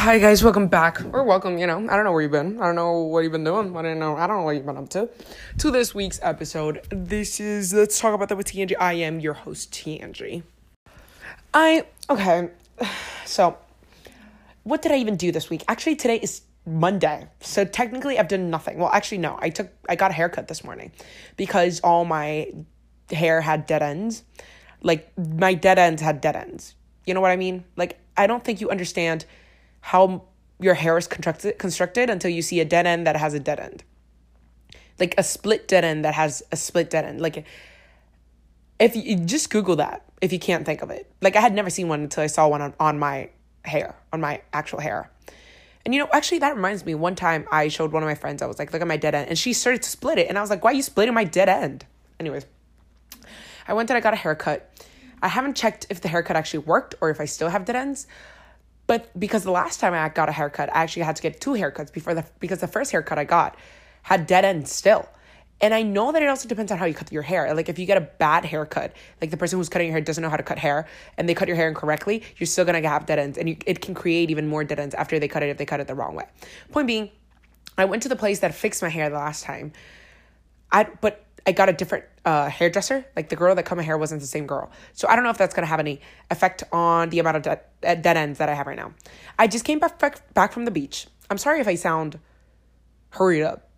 Hi guys, welcome back. Or welcome, you know. I don't know where you've been. I don't know what you've been doing. I don't know. I don't know what you've been up to. To this week's episode. This is let's talk about that with TNG. I am your host, TNG. I okay. So what did I even do this week? Actually, today is Monday. So technically I've done nothing. Well, actually no. I took I got a haircut this morning because all my hair had dead ends. Like my dead ends had dead ends. You know what I mean? Like I don't think you understand how your hair is constructed until you see a dead end that has a dead end. Like a split dead end that has a split dead end. Like if you just Google that if you can't think of it. Like I had never seen one until I saw one on, on my hair, on my actual hair. And you know, actually, that reminds me. One time, I showed one of my friends. I was like, "Look at my dead end," and she started to split it. And I was like, "Why are you splitting my dead end?" Anyways, I went and I got a haircut. I haven't checked if the haircut actually worked or if I still have dead ends. But because the last time I got a haircut, I actually had to get two haircuts before the because the first haircut I got had dead ends still. And I know that it also depends on how you cut your hair. Like if you get a bad haircut, like the person who's cutting your hair doesn't know how to cut hair and they cut your hair incorrectly, you're still gonna have dead ends and you, it can create even more dead ends after they cut it if they cut it the wrong way. Point being, I went to the place that fixed my hair the last time. I but I got a different uh, hairdresser. Like the girl that cut my hair wasn't the same girl. So I don't know if that's gonna have any effect on the amount of dead, uh, dead ends that I have right now. I just came back, back back from the beach. I'm sorry if I sound hurried up.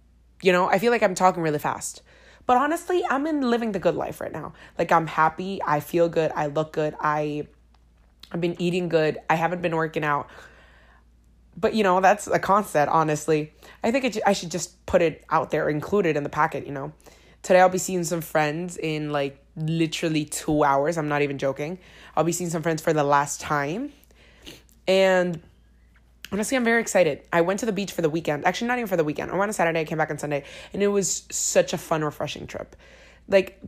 You know, I feel like I'm talking really fast. But honestly, I'm in living the good life right now. Like I'm happy, I feel good, I look good, I I've been eating good. I haven't been working out. But you know, that's a concept, honestly. I think it, I should just put it out there, include it in the packet, you know. Today I'll be seeing some friends in like literally 2 hours. I'm not even joking. I'll be seeing some friends for the last time. And honestly, I'm very excited. I went to the beach for the weekend. Actually, not even for the weekend. I went on Saturday, I came back on Sunday, and it was such a fun, refreshing trip. Like,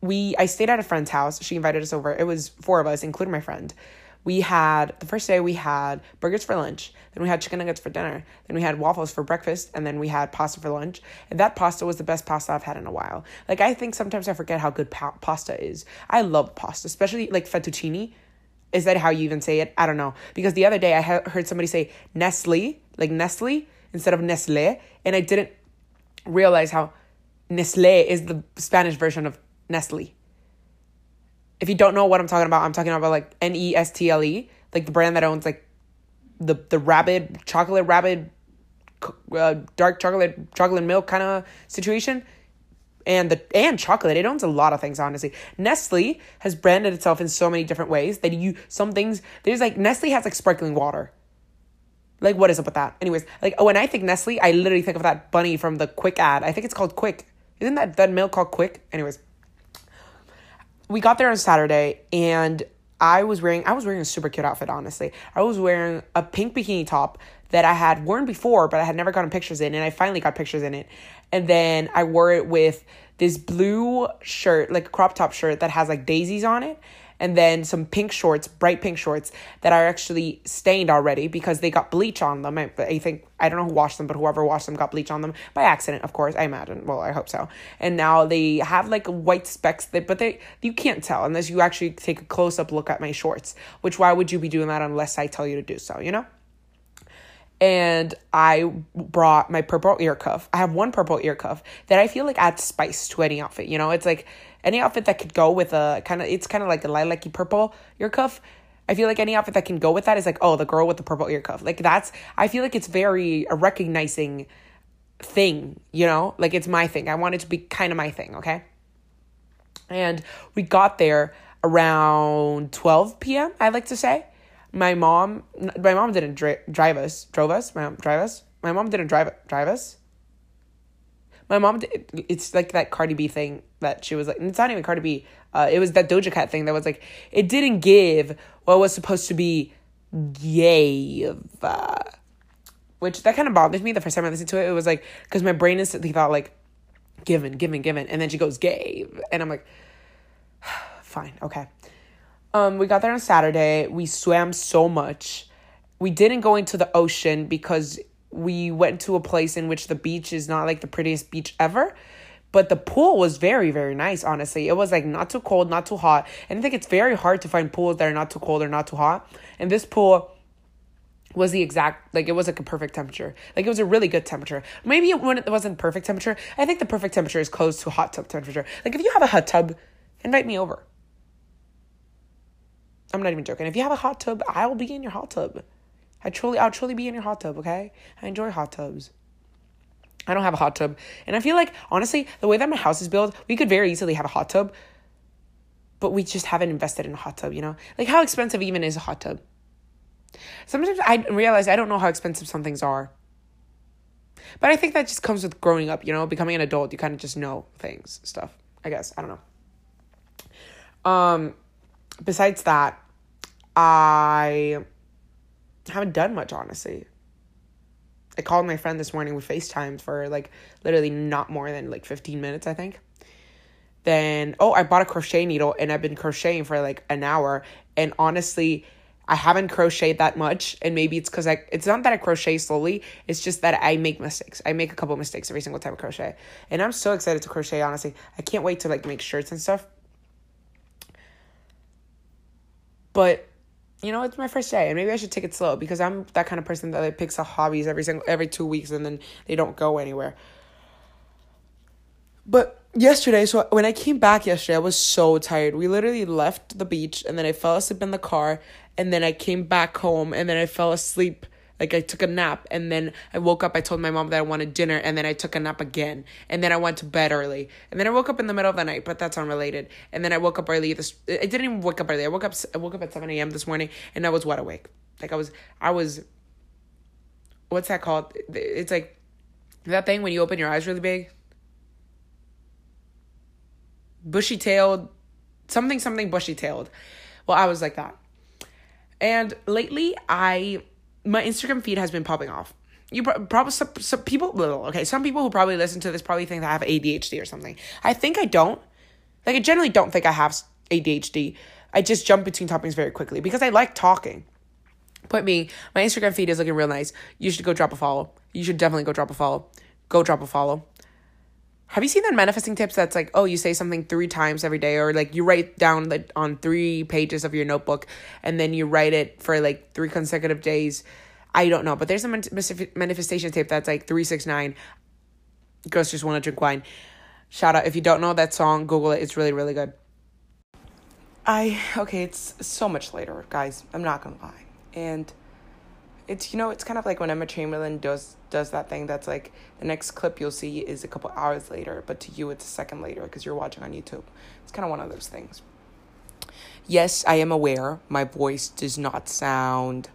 we, I stayed at a friend's house. She invited us over. It was four of us, including my friend. We had, the first day, we had burgers for lunch. Then we had chicken nuggets for dinner. Then we had waffles for breakfast. And then we had pasta for lunch. And that pasta was the best pasta I've had in a while. Like, I think sometimes I forget how good pa- pasta is. I love pasta, especially like fettuccine is that how you even say it? I don't know. Because the other day I heard somebody say Nestle, like Nestle, instead of Nestle, and I didn't realize how Nestle is the Spanish version of Nestle. If you don't know what I'm talking about, I'm talking about like N E S T L E, like the brand that owns like the the rabid chocolate rabid uh, dark chocolate chocolate milk kind of situation and the and chocolate. It owns a lot of things, honestly. Nestle has branded itself in so many different ways that you some things there's like Nestle has like sparkling water. Like what is up with that? Anyways, like oh when I think Nestle, I literally think of that bunny from the Quick ad. I think it's called Quick. Isn't that that milk called Quick? Anyways, we got there on Saturday and I was wearing I was wearing a super cute outfit, honestly. I was wearing a pink bikini top that I had worn before, but I had never gotten pictures in, and I finally got pictures in it. And then I wore it with this blue shirt, like a crop top shirt that has like daisies on it, and then some pink shorts, bright pink shorts that are actually stained already because they got bleach on them. I, I think I don't know who washed them, but whoever washed them got bleach on them by accident, of course. I imagine. Well, I hope so. And now they have like white specks that, but they you can't tell unless you actually take a close up look at my shorts. Which why would you be doing that unless I tell you to do so? You know and I brought my purple ear cuff. I have one purple ear cuff that I feel like adds spice to any outfit. You know, it's like any outfit that could go with a kind of, it's kind of like a lilac purple ear cuff. I feel like any outfit that can go with that is like, oh, the girl with the purple ear cuff. Like that's, I feel like it's very a recognizing thing, you know? Like it's my thing. I want it to be kind of my thing, okay? And we got there around 12 p.m., I like to say my mom my mom didn't dri- drive us drove us my mom drive us. My mom didn't drive drive us. My mom did, it's like that cardi b thing that she was like it's not even cardi b uh, it was that doja cat thing that was like it didn't give what was supposed to be gave. Which that kind of bothered me the first time i listened to it. It was like because my brain instantly thought like given given given. And then she goes gave. And i'm like fine okay um, we got there on Saturday. We swam so much. We didn't go into the ocean because we went to a place in which the beach is not like the prettiest beach ever. But the pool was very, very nice, honestly. It was like not too cold, not too hot. And I think it's very hard to find pools that are not too cold or not too hot. And this pool was the exact like it was like a perfect temperature like it was a really good temperature maybe it, when it wasn't perfect temperature i think the perfect temperature is close to hot tub temperature like if you have a hot tub invite me over i'm not even joking if you have a hot tub i will be in your hot tub i truly i'll truly be in your hot tub okay i enjoy hot tubs i don't have a hot tub and i feel like honestly the way that my house is built we could very easily have a hot tub but we just haven't invested in a hot tub you know like how expensive even is a hot tub Sometimes I realize I don't know how expensive some things are. But I think that just comes with growing up, you know, becoming an adult. You kind of just know things, stuff. I guess. I don't know. Um, besides that, I haven't done much, honestly. I called my friend this morning with FaceTime for like literally not more than like 15 minutes, I think. Then, oh, I bought a crochet needle and I've been crocheting for like an hour. And honestly, I haven't crocheted that much, and maybe it's because I it's not that I crochet slowly, it's just that I make mistakes. I make a couple mistakes every single time I crochet. And I'm so excited to crochet, honestly. I can't wait to like make shirts and stuff. But you know, it's my first day, and maybe I should take it slow because I'm that kind of person that like, picks up hobbies every single every two weeks and then they don't go anywhere. But yesterday, so when I came back yesterday, I was so tired. We literally left the beach and then I fell asleep in the car and then I came back home and then I fell asleep. Like I took a nap and then I woke up. I told my mom that I wanted dinner and then I took a nap again and then I went to bed early and then I woke up in the middle of the night, but that's unrelated. And then I woke up early. This I didn't even wake up early. I woke up. I woke up at seven a.m. this morning and I was wide awake. Like I was. I was. What's that called? It's like that thing when you open your eyes really big. Bushy tailed, something something bushy tailed. Well, I was like that. And lately, I my Instagram feed has been popping off. You probably some, some people okay, some people who probably listen to this probably think that I have ADHD or something. I think I don't. Like I generally don't think I have ADHD. I just jump between topics very quickly because I like talking. Put me, my Instagram feed is looking real nice. You should go drop a follow. You should definitely go drop a follow. Go drop a follow. Have you seen that manifesting tips that's like, oh, you say something three times every day, or like you write down like on three pages of your notebook and then you write it for like three consecutive days? I don't know, but there's a manifestation tip that's like 369. Girls just want to drink wine. Shout out. If you don't know that song, Google it. It's really, really good. I, okay, it's so much later, guys. I'm not gonna lie. And it's you know it's kind of like when Emma Chamberlain does does that thing that's like the next clip you'll see is a couple hours later, but to you it's a second later because you're watching on YouTube. It's kind of one of those things. Yes, I am aware my voice does not sound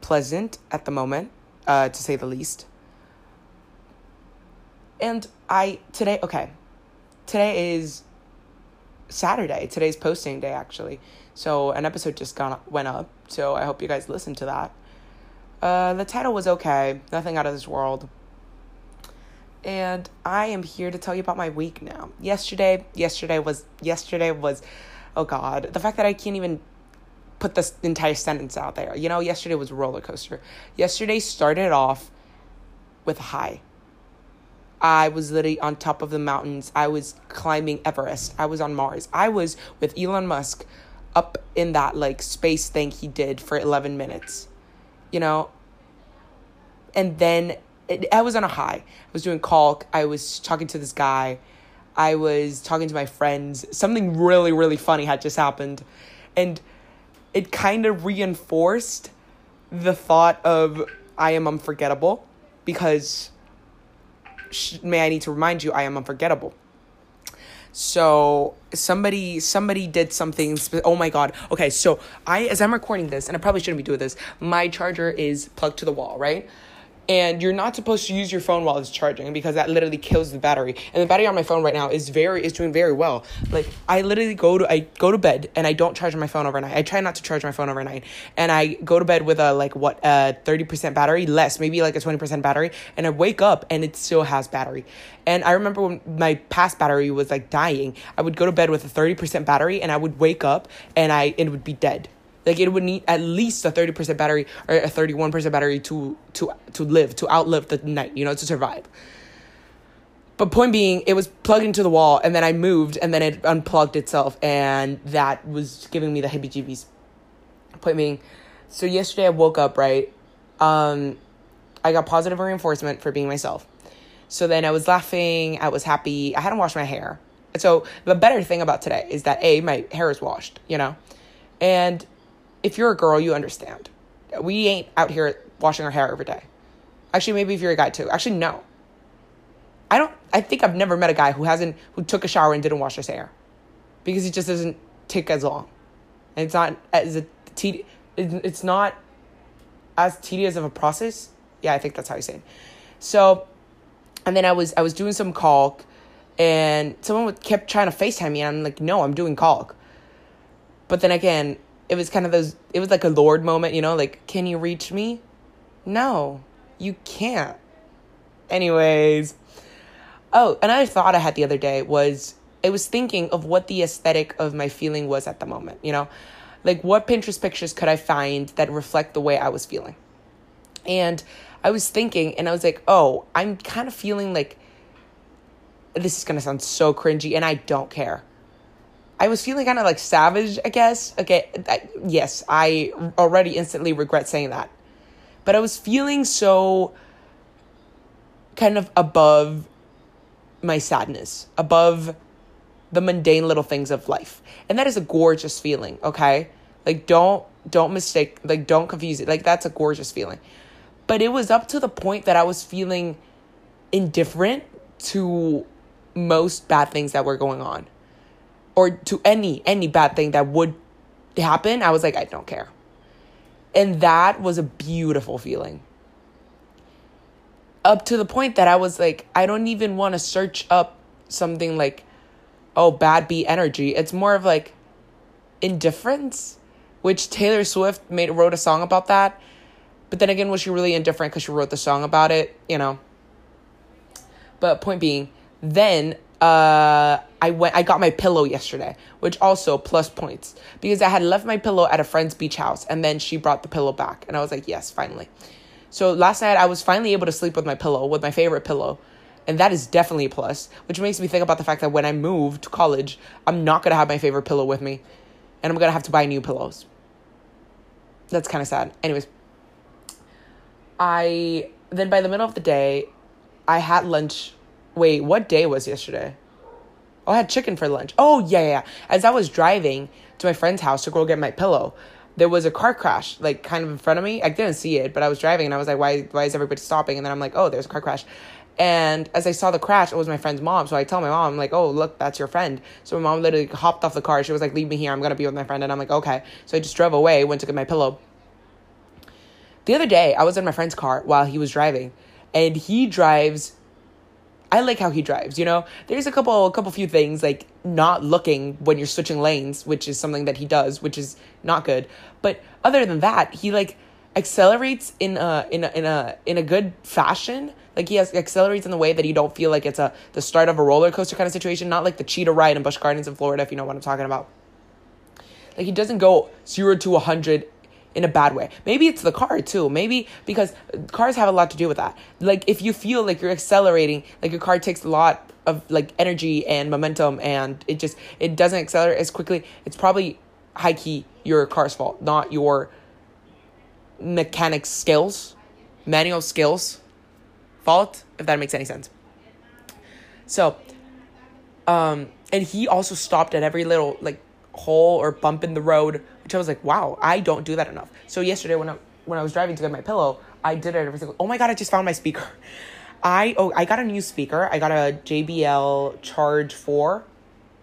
pleasant at the moment, uh, to say the least. And I today okay, today is Saturday. Today's posting day actually. So an episode just gone went up. So I hope you guys listen to that. Uh, the title was okay, nothing out of this world. And I am here to tell you about my week now. Yesterday, yesterday was, yesterday was, oh God, the fact that I can't even put this entire sentence out there. You know, yesterday was a roller coaster. Yesterday started off with high. I was literally on top of the mountains. I was climbing Everest. I was on Mars. I was with Elon Musk up in that like space thing he did for 11 minutes you know. And then it, I was on a high. I was doing caulk. I was talking to this guy. I was talking to my friends. Something really, really funny had just happened. And it kind of reinforced the thought of I am unforgettable because, may I need to remind you, I am unforgettable. So somebody somebody did something. Spe- oh my god. Okay, so I as I'm recording this, and I probably shouldn't be doing this. My charger is plugged to the wall, right? And you're not supposed to use your phone while it's charging because that literally kills the battery. And the battery on my phone right now is very is doing very well. Like i literally go to i go to bed and i don't charge my phone overnight. I try not to charge my phone overnight. And i go to bed with a like what a 30% battery less maybe like a 20% battery. And i wake up and it still has battery. And i remember when my past battery was like dying. I would go to bed with a 30% battery and i would wake up and i it would be dead like it would need at least a 30% battery or a 31% battery to to to live, to outlive the night, you know, to survive. But point being, it was plugged into the wall and then I moved and then it unplugged itself and that was giving me the heebie jeebies. Point being, so yesterday I woke up, right? um, I got positive reinforcement for being myself. So then I was laughing, I was happy. I hadn't washed my hair. So the better thing about today is that A, my hair is washed, you know? And if you're a girl, you understand. We ain't out here washing our hair every day. Actually, maybe if you're a guy too. Actually, no. I don't I think I've never met a guy who hasn't who took a shower and didn't wash his hair. Because it just doesn't take as long. And it's not as a te- it's not as tedious of a process. Yeah, I think that's how you say it. So and then I was I was doing some caulk, and someone kept trying to Facetime me, and I'm like, no, I'm doing caulk. But then again, it was kind of those. It was like a Lord moment, you know, like, can you reach me? No, you can't. Anyways, oh, another thought I had the other day was I was thinking of what the aesthetic of my feeling was at the moment, you know? Like what Pinterest pictures could I find that reflect the way I was feeling? And I was thinking and I was like, oh, I'm kind of feeling like this is going to sound so cringy and I don't care. I was feeling kind of like savage, I guess. Okay, I, yes, I already instantly regret saying that. But I was feeling so kind of above my sadness, above the mundane little things of life. And that is a gorgeous feeling, okay? Like don't don't mistake like don't confuse it. Like that's a gorgeous feeling. But it was up to the point that I was feeling indifferent to most bad things that were going on or to any any bad thing that would happen. I was like I don't care. And that was a beautiful feeling. Up to the point that I was like I don't even want to search up something like oh bad B energy. It's more of like indifference, which Taylor Swift made wrote a song about that but then again, was she really indifferent because she wrote the song about it? You know. But point being, then uh, I went. I got my pillow yesterday, which also plus points because I had left my pillow at a friend's beach house, and then she brought the pillow back, and I was like, yes, finally. So last night I was finally able to sleep with my pillow, with my favorite pillow, and that is definitely a plus. Which makes me think about the fact that when I move to college, I'm not gonna have my favorite pillow with me, and I'm gonna have to buy new pillows. That's kind of sad. Anyways. I then by the middle of the day, I had lunch. Wait, what day was yesterday? Oh, I had chicken for lunch. Oh, yeah, yeah. As I was driving to my friend's house to go get my pillow, there was a car crash, like kind of in front of me. I didn't see it, but I was driving and I was like, why, why is everybody stopping? And then I'm like, oh, there's a car crash. And as I saw the crash, it was my friend's mom. So I tell my mom, I'm like, oh, look, that's your friend. So my mom literally hopped off the car. She was like, leave me here. I'm going to be with my friend. And I'm like, okay. So I just drove away, went to get my pillow. The other day, I was in my friend's car while he was driving, and he drives. I like how he drives. You know, there's a couple, a couple few things like not looking when you're switching lanes, which is something that he does, which is not good. But other than that, he like accelerates in a in a in a in a good fashion. Like he has accelerates in the way that you don't feel like it's a the start of a roller coaster kind of situation, not like the cheetah ride in Busch Gardens in Florida, if you know what I'm talking about. Like he doesn't go zero to a hundred in a bad way. Maybe it's the car too. Maybe because cars have a lot to do with that. Like if you feel like you're accelerating, like your car takes a lot of like energy and momentum and it just it doesn't accelerate as quickly, it's probably high key your car's fault, not your mechanic skills, manual skills fault, if that makes any sense. So, um, and he also stopped at every little like hole or bump in the road which I was like, wow, I don't do that enough. So yesterday when I when I was driving to get my pillow, I did it every single. Oh my god, I just found my speaker. I oh I got a new speaker. I got a JBL Charge Four,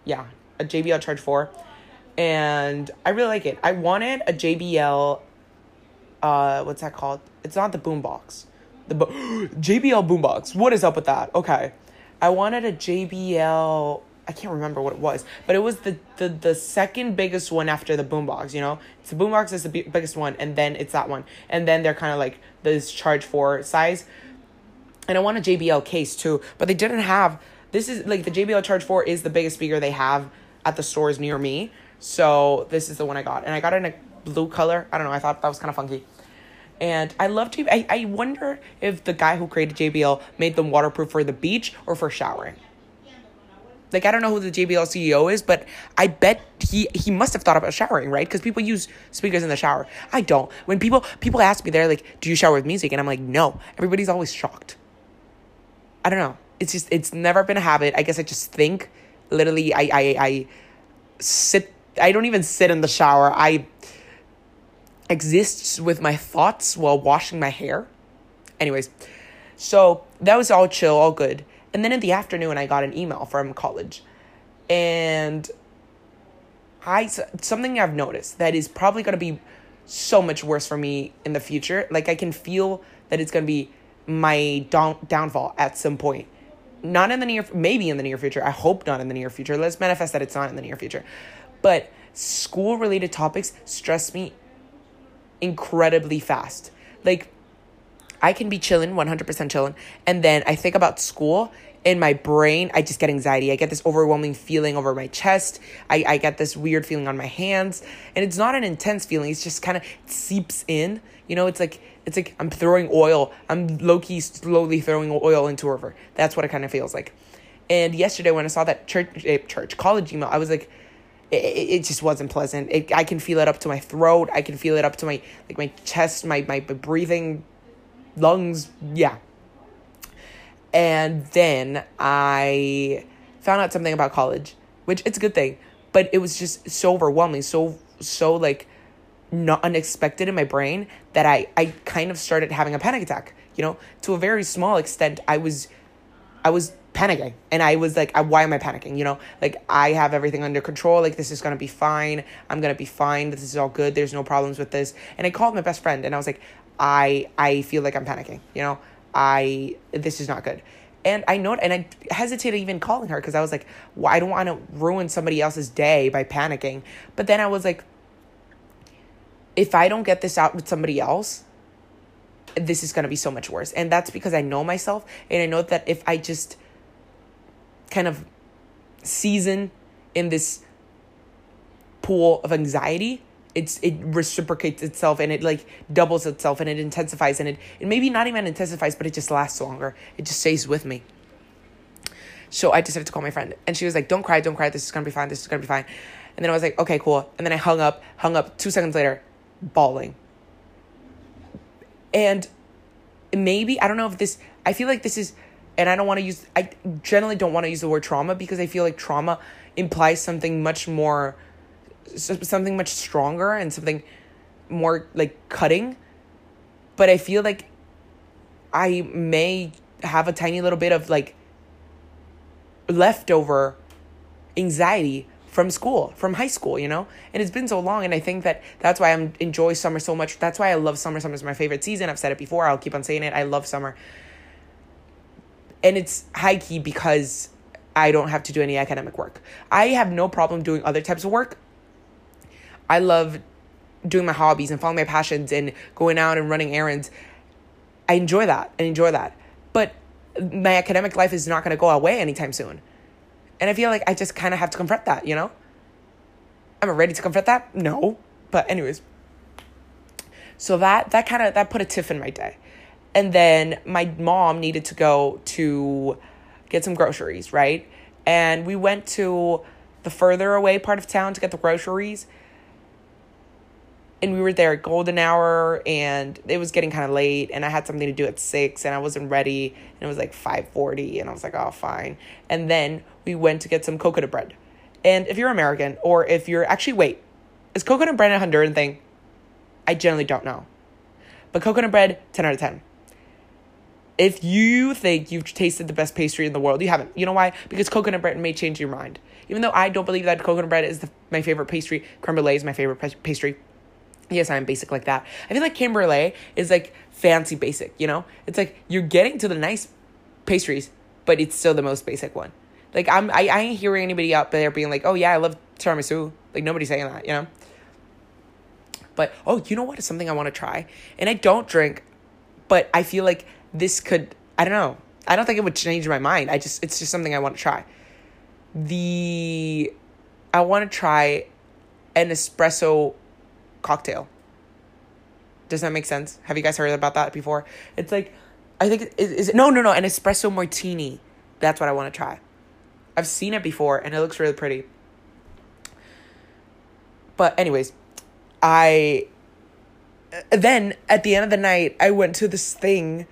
yeah, a JBL Charge Four, and I really like it. I wanted a JBL. Uh, what's that called? It's not the boombox. The bo- JBL boombox. What is up with that? Okay, I wanted a JBL I can't remember what it was, but it was the, the, the second biggest one after the boombox. You know, it's the boombox is the b- biggest one, and then it's that one, and then they're kind of like this Charge Four size. And I want a JBL case too, but they didn't have. This is like the JBL Charge Four is the biggest speaker they have at the stores near me, so this is the one I got, and I got it in a blue color. I don't know. I thought that was kind of funky. And I love JBL. I, I wonder if the guy who created JBL made them waterproof for the beach or for showering. Like I don't know who the JBL CEO is, but I bet he he must have thought about showering, right? Because people use speakers in the shower. I don't. When people people ask me, they're like, "Do you shower with music?" And I'm like, "No." Everybody's always shocked. I don't know. It's just it's never been a habit. I guess I just think. Literally, I I I sit. I don't even sit in the shower. I exist with my thoughts while washing my hair. Anyways, so that was all chill, all good. And then in the afternoon, I got an email from college. And I, something I've noticed that is probably going to be so much worse for me in the future. Like, I can feel that it's going to be my down, downfall at some point. Not in the near, maybe in the near future. I hope not in the near future. Let's manifest that it's not in the near future. But school related topics stress me incredibly fast. Like, I can be chilling, 100% chilling, and then I think about school in my brain, I just get anxiety. I get this overwhelming feeling over my chest. I, I get this weird feeling on my hands. And it's not an intense feeling, it's just kind of seeps in. You know, it's like it's like I'm throwing oil. I'm low key slowly throwing oil into river. That's what it kind of feels like. And yesterday when I saw that church eh, church college email, I was like, it, it just wasn't pleasant. It, I can feel it up to my throat. I can feel it up to my like my chest, my my breathing, lungs. Yeah, and then I found out something about college, which it's a good thing, but it was just so overwhelming, so so like not unexpected in my brain that I I kind of started having a panic attack. You know, to a very small extent, I was I was panicking and i was like why am i panicking you know like i have everything under control like this is gonna be fine i'm gonna be fine this is all good there's no problems with this and i called my best friend and i was like i i feel like i'm panicking you know I this is not good. And I know, and I hesitated even calling her because I was like, well, I don't want to ruin somebody else's day by panicking. But then I was like, if I don't get this out with somebody else, this is going to be so much worse. And that's because I know myself. And I know that if I just kind of season in this pool of anxiety, it's it reciprocates itself and it like doubles itself and it intensifies and it, it maybe not even intensifies but it just lasts longer. It just stays with me. So i decided to call my friend and she was like don't cry don't cry. This is gonna be fine. This is gonna be fine. And then i was like okay cool. And then i hung up hung up. Two seconds later bawling. And maybe i don't know if this i feel like this is and i don't want to use i generally don't want to use the word trauma because i feel like trauma implies something much more something much stronger and something more like cutting. But I feel like I may have a tiny little bit of like leftover anxiety from school, from high school, you know? And it's been so long and I think that that's why I enjoy summer so much. That's why I love summer. Summer is my favorite season. I've said it before. I'll keep on saying it. I love summer. And it's high key because I don't have to do any academic work. I have no problem doing other types of work I love doing my hobbies and following my passions and going out and running errands. I enjoy that. I enjoy that. But my academic life is not going to go away anytime soon. And I feel like I just kind of have to confront that, you know? Am I ready to confront that? No. But anyways. So that that kind of that put a tiff in my day. And then my mom needed to go to get some groceries, right? And we went to the further away part of town to get the groceries and we were there at golden hour and it was getting kind of late and i had something to do at 6 and i wasn't ready and it was like 5.40 and i was like oh fine. And then we went to get some coconut bread. And if you're american or if you're actually wait is coconut bread a honduran thing? I generally don't know. But coconut bread 10 out of 10 if you think you've tasted the best pastry in the world you haven't. You know why? Because coconut bread may change your mind. Even though i don't believe that coconut bread is the, my favorite pastry creme brulee is my favorite pastry Yes, I'm basic like that. I feel like creme is like fancy basic, you know? It's like you're getting to the nice pastries, but it's still the most basic one. Like I'm I, I ain't hearing anybody out there being like, oh yeah, I love tiramisu. Like nobody's saying that, you know? But oh, you know what is something I want to try? And I don't drink, but I feel like this could I don't know. I don't think it would change my mind. I just it's just something I want to try. The I want to try an espresso cocktail. Does that make sense? Have you guys heard about that before? It's like, I think is, is no no no an espresso martini. That's what I want to try. I've seen it before and it looks really pretty. But anyways, I uh, then at the end of the night I went to this thing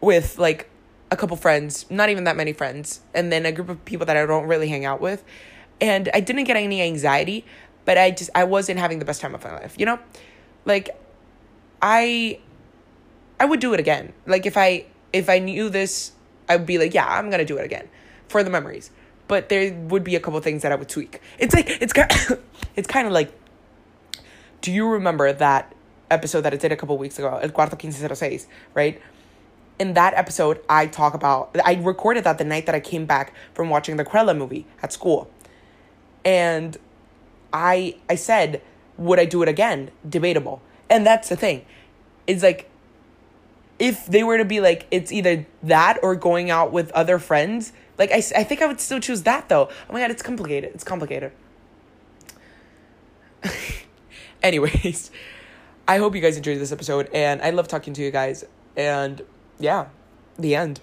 with like a couple friends, not even that many friends, and then a group of people that I don't really hang out with. And I didn't get any anxiety, but I just I wasn't having the best time of my life, you know? Like I I would do it again. Like if I if I knew this, I would be like, yeah, I'm going to do it again for the memories. But there would be a couple things that I would tweak. It's like it's kind it's kind of like do you remember that episode that I did a couple weeks ago, El Cuarto Quince Seis, right? in that episode, I talk about, I recorded that the night that I came back from watching the Cruella movie at school. And I, I said, would I do it again? Debatable. And that's the thing. It's like, if they were to be like, it's either that or going out with other friends, like, I, I think I would still choose that though. Oh my God, it's complicated. It's complicated. Anyways, I hope you guys enjoyed this episode and I love talking to you guys. And yeah, the end.